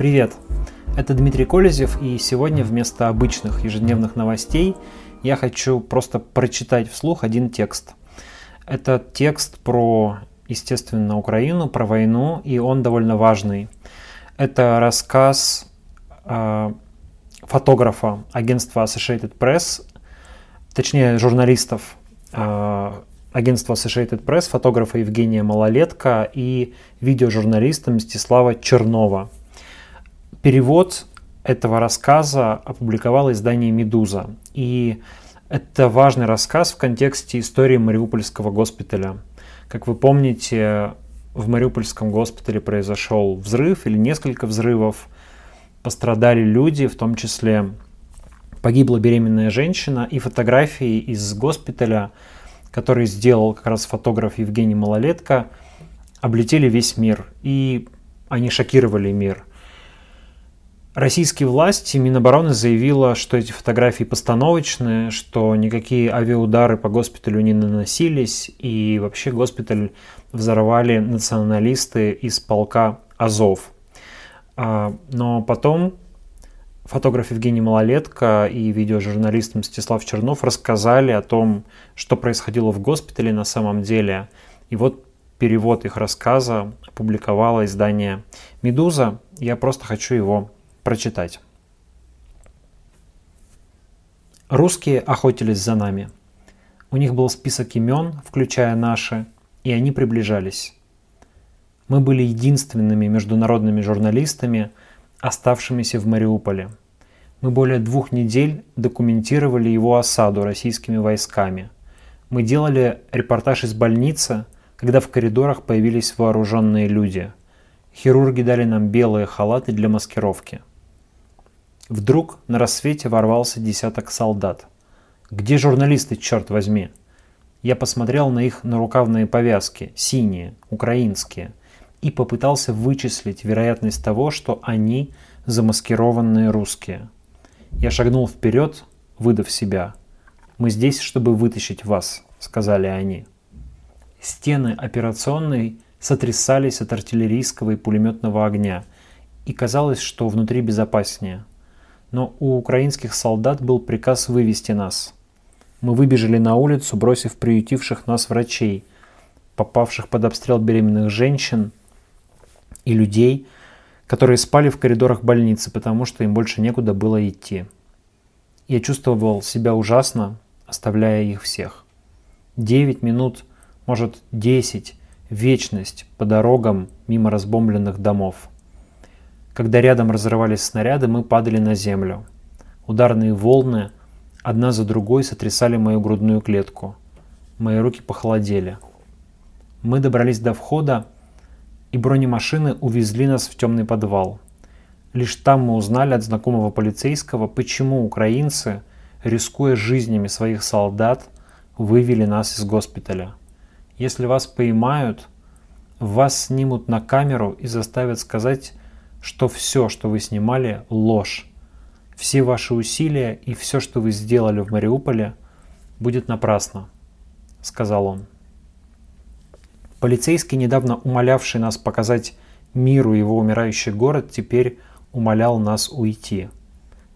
Привет! Это Дмитрий Колезев, и сегодня вместо обычных ежедневных новостей я хочу просто прочитать вслух один текст. Это текст про, естественно, Украину, про войну, и он довольно важный. Это рассказ э, фотографа агентства Associated Press, точнее журналистов э, агентства Associated Press, фотографа Евгения Малолетка и видеожурналиста Мстислава Чернова. Перевод этого рассказа опубликовало издание «Медуза». И это важный рассказ в контексте истории Мариупольского госпиталя. Как вы помните, в Мариупольском госпитале произошел взрыв или несколько взрывов. Пострадали люди, в том числе погибла беременная женщина. И фотографии из госпиталя – который сделал как раз фотограф Евгений Малолетко, облетели весь мир. И они шокировали мир. Российские власти, Минобороны заявила, что эти фотографии постановочные, что никакие авиаудары по госпиталю не наносились, и вообще госпиталь взорвали националисты из полка Азов. А, но потом фотограф Евгений Малолетко и видеожурналист Мстислав Чернов рассказали о том, что происходило в госпитале на самом деле. И вот перевод их рассказа опубликовало издание «Медуза». Я просто хочу его прочитать. Русские охотились за нами. У них был список имен, включая наши, и они приближались. Мы были единственными международными журналистами, оставшимися в Мариуполе – мы более двух недель документировали его осаду российскими войсками. Мы делали репортаж из больницы, когда в коридорах появились вооруженные люди. Хирурги дали нам белые халаты для маскировки. Вдруг на рассвете ворвался десяток солдат. Где журналисты, черт возьми? Я посмотрел на их нарукавные повязки, синие, украинские, и попытался вычислить вероятность того, что они замаскированные русские – я шагнул вперед, выдав себя. «Мы здесь, чтобы вытащить вас», — сказали они. Стены операционной сотрясались от артиллерийского и пулеметного огня, и казалось, что внутри безопаснее. Но у украинских солдат был приказ вывести нас. Мы выбежали на улицу, бросив приютивших нас врачей, попавших под обстрел беременных женщин и людей — которые спали в коридорах больницы, потому что им больше некуда было идти. Я чувствовал себя ужасно, оставляя их всех. Девять минут, может десять, вечность по дорогам мимо разбомбленных домов. Когда рядом разрывались снаряды, мы падали на землю. Ударные волны одна за другой сотрясали мою грудную клетку. Мои руки похолодели. Мы добрались до входа, и бронемашины увезли нас в темный подвал. Лишь там мы узнали от знакомого полицейского, почему украинцы, рискуя жизнями своих солдат, вывели нас из госпиталя. Если вас поймают, вас снимут на камеру и заставят сказать, что все, что вы снимали, ложь. Все ваши усилия и все, что вы сделали в Мариуполе, будет напрасно, сказал он. Полицейский, недавно умолявший нас показать миру его умирающий город, теперь умолял нас уйти.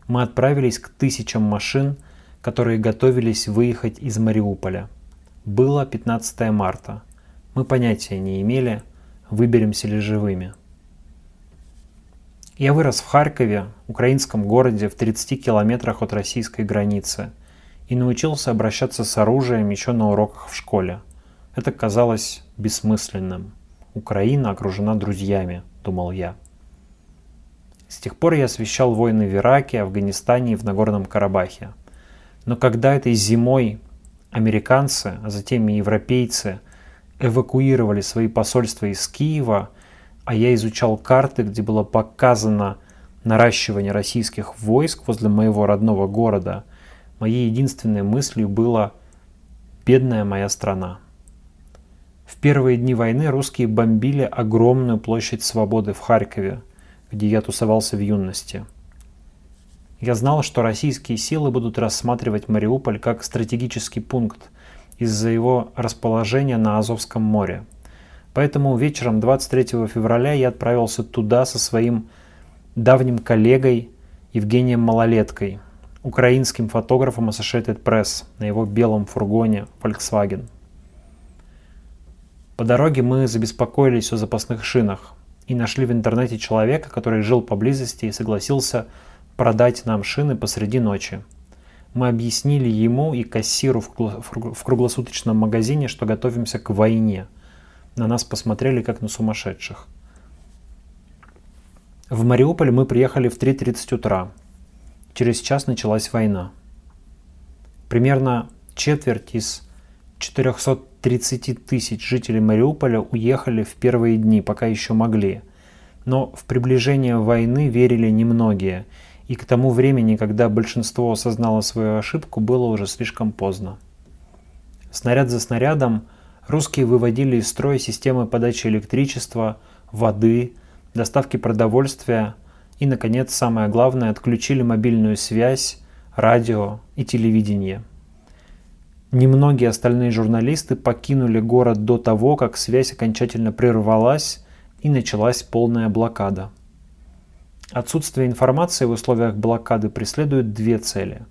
Мы отправились к тысячам машин, которые готовились выехать из Мариуполя. Было 15 марта. Мы понятия не имели, выберемся ли живыми. Я вырос в Харькове, украинском городе в 30 километрах от российской границы, и научился обращаться с оружием еще на уроках в школе – это казалось бессмысленным. Украина окружена друзьями, думал я. С тех пор я освещал войны в Ираке, Афганистане и в Нагорном Карабахе. Но когда этой зимой американцы, а затем и европейцы эвакуировали свои посольства из Киева, а я изучал карты, где было показано наращивание российских войск возле моего родного города, моей единственной мыслью было «бедная моя страна». В первые дни войны русские бомбили огромную площадь свободы в Харькове, где я тусовался в юности. Я знал, что российские силы будут рассматривать Мариуполь как стратегический пункт из-за его расположения на Азовском море. Поэтому вечером 23 февраля я отправился туда со своим давним коллегой Евгением Малолеткой, украинским фотографом Associated Press на его белом фургоне Volkswagen. По дороге мы забеспокоились о запасных шинах и нашли в интернете человека, который жил поблизости и согласился продать нам шины посреди ночи. Мы объяснили ему и кассиру в круглосуточном магазине, что готовимся к войне. На нас посмотрели как на сумасшедших. В Мариуполь мы приехали в 3.30 утра. Через час началась война. Примерно четверть из 430 тысяч жителей Мариуполя уехали в первые дни, пока еще могли. Но в приближение войны верили немногие – и к тому времени, когда большинство осознало свою ошибку, было уже слишком поздно. Снаряд за снарядом русские выводили из строя системы подачи электричества, воды, доставки продовольствия и, наконец, самое главное, отключили мобильную связь, радио и телевидение. Немногие остальные журналисты покинули город до того, как связь окончательно прервалась и началась полная блокада – Отсутствие информации в условиях блокады преследует две цели.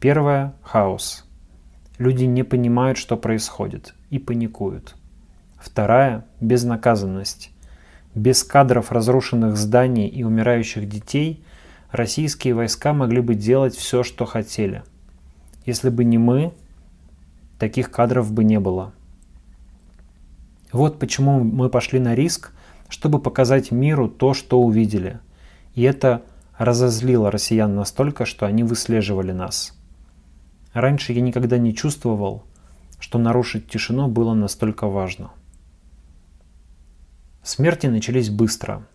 Первая – хаос. Люди не понимают, что происходит, и паникуют. Вторая – безнаказанность. Без кадров разрушенных зданий и умирающих детей российские войска могли бы делать все, что хотели. Если бы не мы, таких кадров бы не было. Вот почему мы пошли на риск, чтобы показать миру то, что увидели – и это разозлило россиян настолько, что они выслеживали нас. Раньше я никогда не чувствовал, что нарушить тишину было настолько важно. Смерти начались быстро.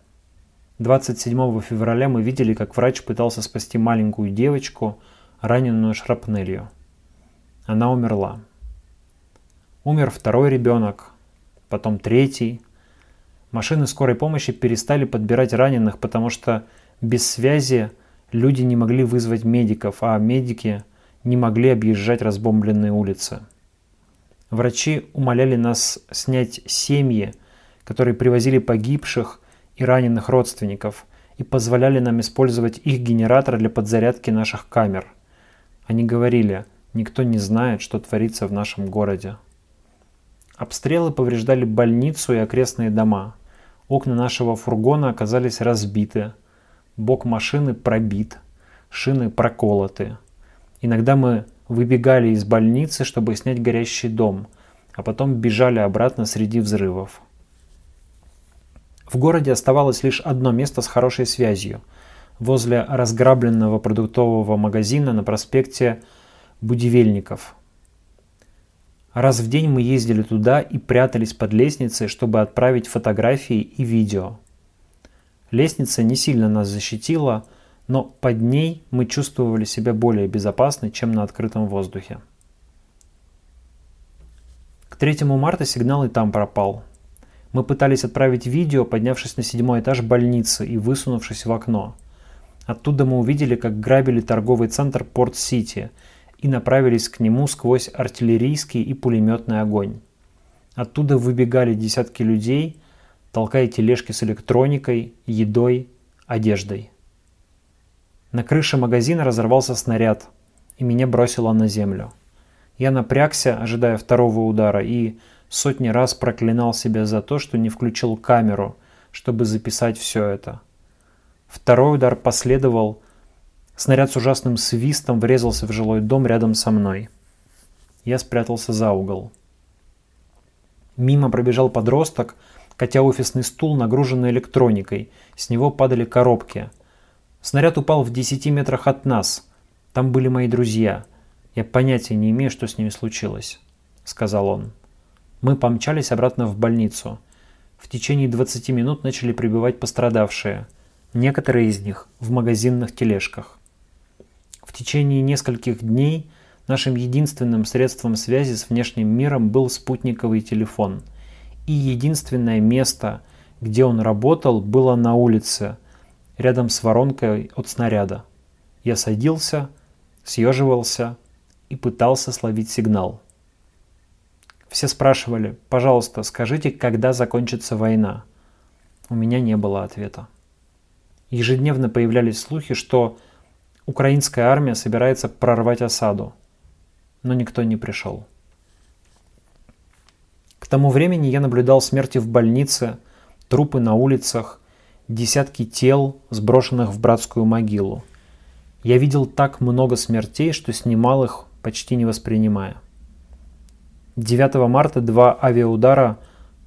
27 февраля мы видели, как врач пытался спасти маленькую девочку, раненую шрапнелью. Она умерла. Умер второй ребенок, потом третий, Машины скорой помощи перестали подбирать раненых, потому что без связи люди не могли вызвать медиков, а медики не могли объезжать разбомбленные улицы. Врачи умоляли нас снять семьи, которые привозили погибших и раненых родственников, и позволяли нам использовать их генератор для подзарядки наших камер. Они говорили, никто не знает, что творится в нашем городе. Обстрелы повреждали больницу и окрестные дома – Окна нашего фургона оказались разбиты, бок машины пробит, шины проколоты. Иногда мы выбегали из больницы, чтобы снять горящий дом, а потом бежали обратно среди взрывов. В городе оставалось лишь одно место с хорошей связью – возле разграбленного продуктового магазина на проспекте Будивельников – Раз в день мы ездили туда и прятались под лестницей, чтобы отправить фотографии и видео. Лестница не сильно нас защитила, но под ней мы чувствовали себя более безопасно, чем на открытом воздухе. К 3 марта сигнал и там пропал. Мы пытались отправить видео, поднявшись на седьмой этаж больницы и высунувшись в окно. Оттуда мы увидели, как грабили торговый центр Порт-Сити – и направились к нему сквозь артиллерийский и пулеметный огонь. Оттуда выбегали десятки людей, толкая тележки с электроникой, едой, одеждой. На крыше магазина разорвался снаряд, и меня бросило на землю. Я напрягся, ожидая второго удара, и сотни раз проклинал себя за то, что не включил камеру, чтобы записать все это. Второй удар последовал, Снаряд с ужасным свистом врезался в жилой дом рядом со мной. Я спрятался за угол. Мимо пробежал подросток, катя офисный стул, нагруженный электроникой. С него падали коробки. Снаряд упал в 10 метрах от нас. Там были мои друзья. Я понятия не имею, что с ними случилось, сказал он. Мы помчались обратно в больницу. В течение 20 минут начали прибывать пострадавшие. Некоторые из них в магазинных тележках. В течение нескольких дней нашим единственным средством связи с внешним миром был спутниковый телефон. И единственное место, где он работал, было на улице, рядом с воронкой от снаряда. Я садился, съеживался и пытался словить сигнал. Все спрашивали, пожалуйста, скажите, когда закончится война. У меня не было ответа. Ежедневно появлялись слухи, что украинская армия собирается прорвать осаду. Но никто не пришел. К тому времени я наблюдал смерти в больнице, трупы на улицах, десятки тел, сброшенных в братскую могилу. Я видел так много смертей, что снимал их, почти не воспринимая. 9 марта два авиаудара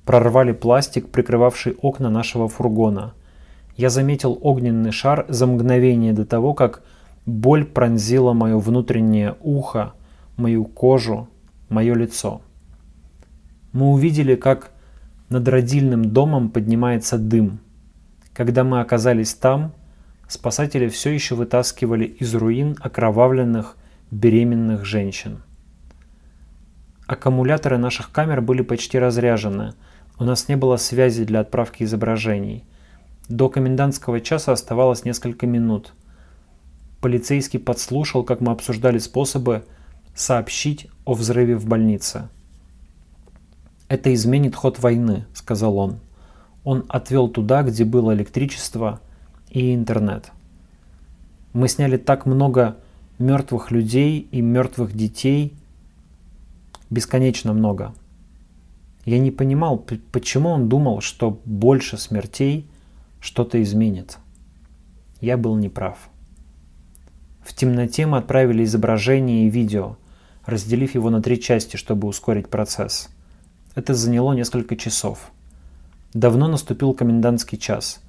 прорвали пластик, прикрывавший окна нашего фургона. Я заметил огненный шар за мгновение до того, как боль пронзила мое внутреннее ухо, мою кожу, мое лицо. Мы увидели, как над родильным домом поднимается дым. Когда мы оказались там, спасатели все еще вытаскивали из руин окровавленных беременных женщин. Аккумуляторы наших камер были почти разряжены. У нас не было связи для отправки изображений. До комендантского часа оставалось несколько минут. Полицейский подслушал, как мы обсуждали способы сообщить о взрыве в больнице. «Это изменит ход войны», — сказал он. Он отвел туда, где было электричество и интернет. Мы сняли так много мертвых людей и мертвых детей, бесконечно много. Я не понимал, почему он думал, что больше смертей что-то изменит. Я был неправ. В темноте мы отправили изображение и видео, разделив его на три части, чтобы ускорить процесс. Это заняло несколько часов. Давно наступил комендантский час.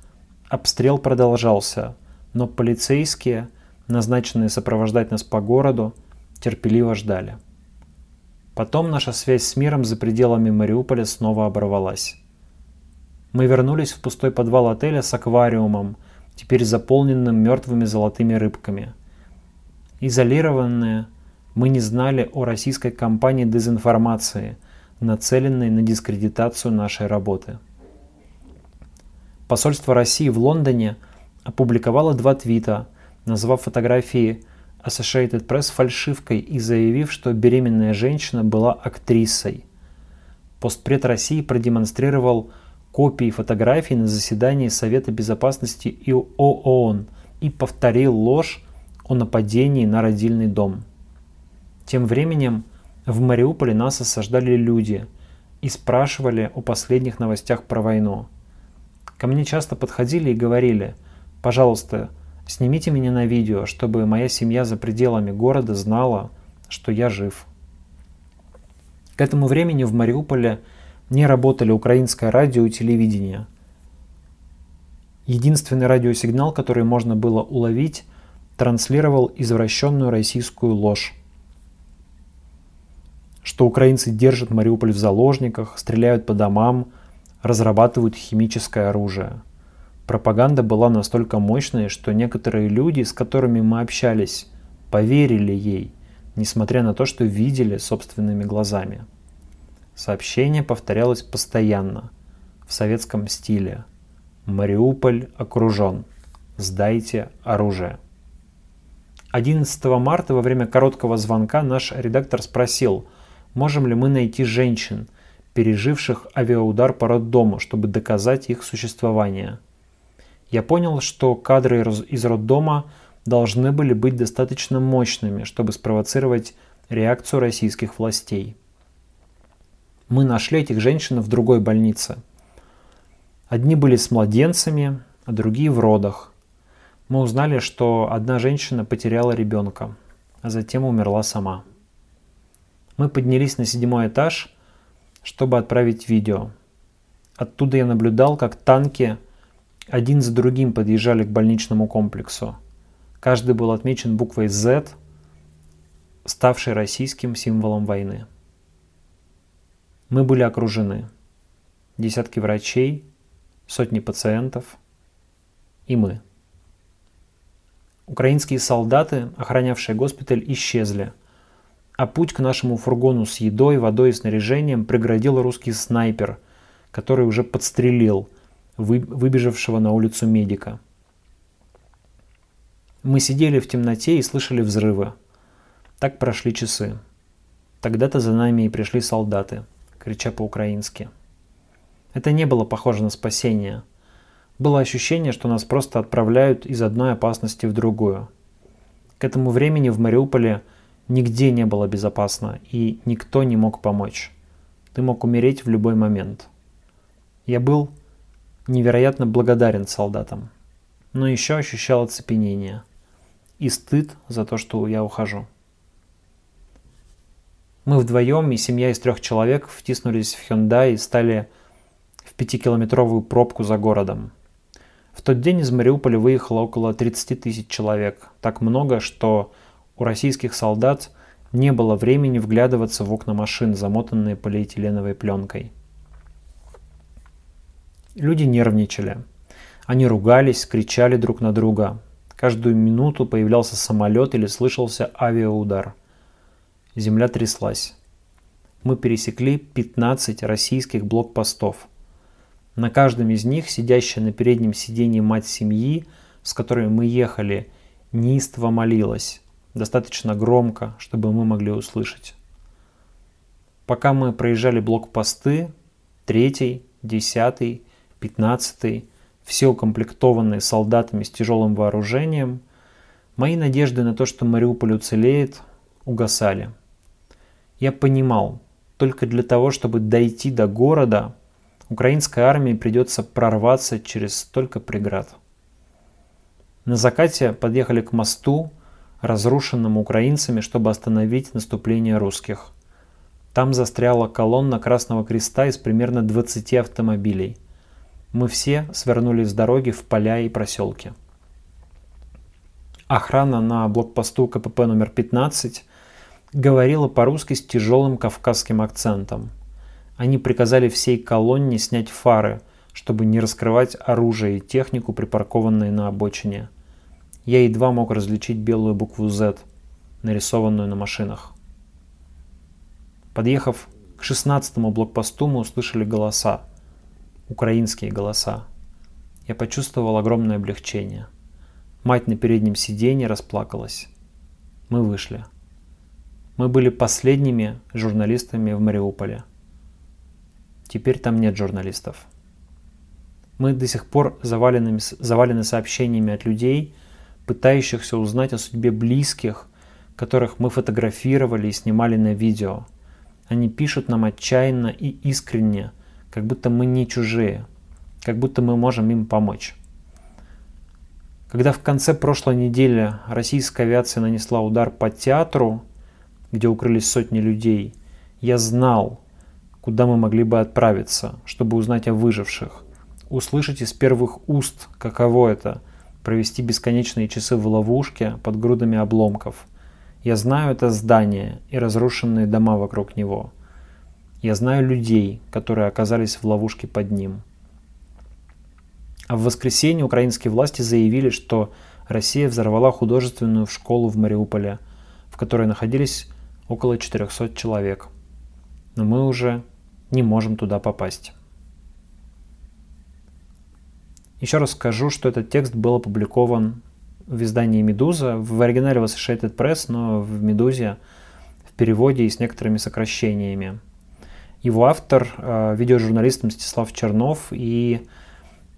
Обстрел продолжался, но полицейские, назначенные сопровождать нас по городу, терпеливо ждали. Потом наша связь с миром за пределами Мариуполя снова оборвалась. Мы вернулись в пустой подвал отеля с аквариумом, теперь заполненным мертвыми золотыми рыбками. Изолированные, мы не знали о российской кампании дезинформации, нацеленной на дискредитацию нашей работы. Посольство России в Лондоне опубликовало два твита, назвав фотографии Associated Press фальшивкой и заявив, что беременная женщина была актрисой. Постпред России продемонстрировал копии фотографий на заседании Совета Безопасности и ООН и повторил ложь о нападении на родильный дом. Тем временем в Мариуполе нас осаждали люди и спрашивали о последних новостях про войну. Ко мне часто подходили и говорили, пожалуйста, снимите меня на видео, чтобы моя семья за пределами города знала, что я жив. К этому времени в Мариуполе не работали украинское радио и телевидение. Единственный радиосигнал, который можно было уловить, транслировал извращенную российскую ложь. Что украинцы держат Мариуполь в заложниках, стреляют по домам, разрабатывают химическое оружие. Пропаганда была настолько мощной, что некоторые люди, с которыми мы общались, поверили ей, несмотря на то, что видели собственными глазами. Сообщение повторялось постоянно, в советском стиле. Мариуполь окружен. Сдайте оружие. 11 марта во время короткого звонка наш редактор спросил, можем ли мы найти женщин, переживших авиаудар по роддому, чтобы доказать их существование. Я понял, что кадры из роддома должны были быть достаточно мощными, чтобы спровоцировать реакцию российских властей. Мы нашли этих женщин в другой больнице. Одни были с младенцами, а другие в родах мы узнали, что одна женщина потеряла ребенка, а затем умерла сама. Мы поднялись на седьмой этаж, чтобы отправить видео. Оттуда я наблюдал, как танки один за другим подъезжали к больничному комплексу. Каждый был отмечен буквой Z, ставшей российским символом войны. Мы были окружены. Десятки врачей, сотни пациентов и мы. Украинские солдаты, охранявшие госпиталь, исчезли. А путь к нашему фургону с едой, водой и снаряжением преградил русский снайпер, который уже подстрелил выбежавшего на улицу медика. Мы сидели в темноте и слышали взрывы. Так прошли часы. Тогда-то за нами и пришли солдаты, крича по-украински. Это не было похоже на спасение. Было ощущение, что нас просто отправляют из одной опасности в другую. К этому времени в Мариуполе нигде не было безопасно, и никто не мог помочь. Ты мог умереть в любой момент. Я был невероятно благодарен солдатам, но еще ощущал оцепенение и стыд за то, что я ухожу. Мы вдвоем и семья из трех человек втиснулись в Hyundai и стали в пятикилометровую пробку за городом – в тот день из Мариуполя выехало около 30 тысяч человек. Так много, что у российских солдат не было времени вглядываться в окна машин, замотанные полиэтиленовой пленкой. Люди нервничали. Они ругались, кричали друг на друга. Каждую минуту появлялся самолет или слышался авиаудар. Земля тряслась. Мы пересекли 15 российских блокпостов – на каждом из них сидящая на переднем сиденье мать семьи, с которой мы ехали, неистово молилась, достаточно громко, чтобы мы могли услышать. Пока мы проезжали блокпосты, третий, десятый, пятнадцатый, все укомплектованные солдатами с тяжелым вооружением, мои надежды на то, что Мариуполь уцелеет, угасали. Я понимал, только для того, чтобы дойти до города, Украинской армии придется прорваться через столько преград. На закате подъехали к мосту, разрушенному украинцами, чтобы остановить наступление русских. Там застряла колонна Красного Креста из примерно 20 автомобилей. Мы все свернули с дороги в поля и проселки. Охрана на блокпосту КПП номер 15 говорила по-русски с тяжелым кавказским акцентом – они приказали всей колонне снять фары, чтобы не раскрывать оружие и технику, припаркованные на обочине. Я едва мог различить белую букву Z, нарисованную на машинах. Подъехав к 16-му блокпосту, мы услышали голоса. Украинские голоса. Я почувствовал огромное облегчение. Мать на переднем сиденье расплакалась. Мы вышли. Мы были последними журналистами в Мариуполе – Теперь там нет журналистов. Мы до сих пор завалены, завалены сообщениями от людей, пытающихся узнать о судьбе близких, которых мы фотографировали и снимали на видео. Они пишут нам отчаянно и искренне, как будто мы не чужие, как будто мы можем им помочь. Когда в конце прошлой недели российская авиация нанесла удар по театру, где укрылись сотни людей, я знал, куда мы могли бы отправиться, чтобы узнать о выживших, услышать из первых уст, каково это – провести бесконечные часы в ловушке под грудами обломков. Я знаю это здание и разрушенные дома вокруг него. Я знаю людей, которые оказались в ловушке под ним. А в воскресенье украинские власти заявили, что Россия взорвала художественную школу в Мариуполе, в которой находились около 400 человек. Но мы уже не можем туда попасть. Еще раз скажу, что этот текст был опубликован в издании «Медуза», в оригинале в Associated Press, но в «Медузе» в переводе и с некоторыми сокращениями. Его автор э, – видеожурналист Мстислав Чернов, и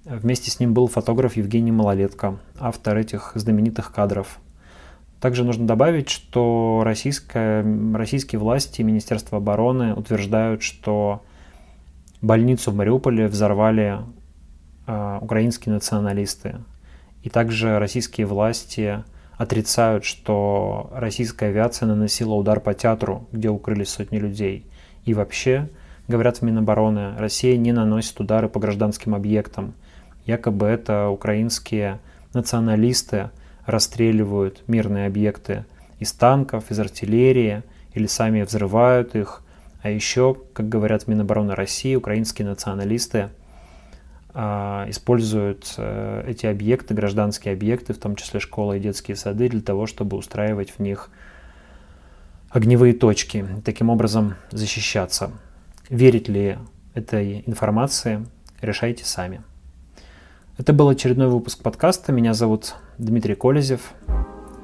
вместе с ним был фотограф Евгений Малолетко, автор этих знаменитых кадров – также нужно добавить, что российская, российские власти и Министерство обороны утверждают, что больницу в Мариуполе взорвали украинские националисты. И также российские власти отрицают, что российская авиация наносила удар по театру, где укрылись сотни людей. И вообще, говорят в Минобороны, Россия не наносит удары по гражданским объектам. Якобы это украинские националисты – расстреливают мирные объекты из танков, из артиллерии или сами взрывают их. А еще, как говорят в Минобороны России, украинские националисты используют а, эти объекты, гражданские объекты, в том числе школы и детские сады, для того, чтобы устраивать в них огневые точки, таким образом защищаться. Верить ли этой информации, решайте сами. Это был очередной выпуск подкаста. Меня зовут Дмитрий Колезев.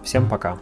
Всем пока.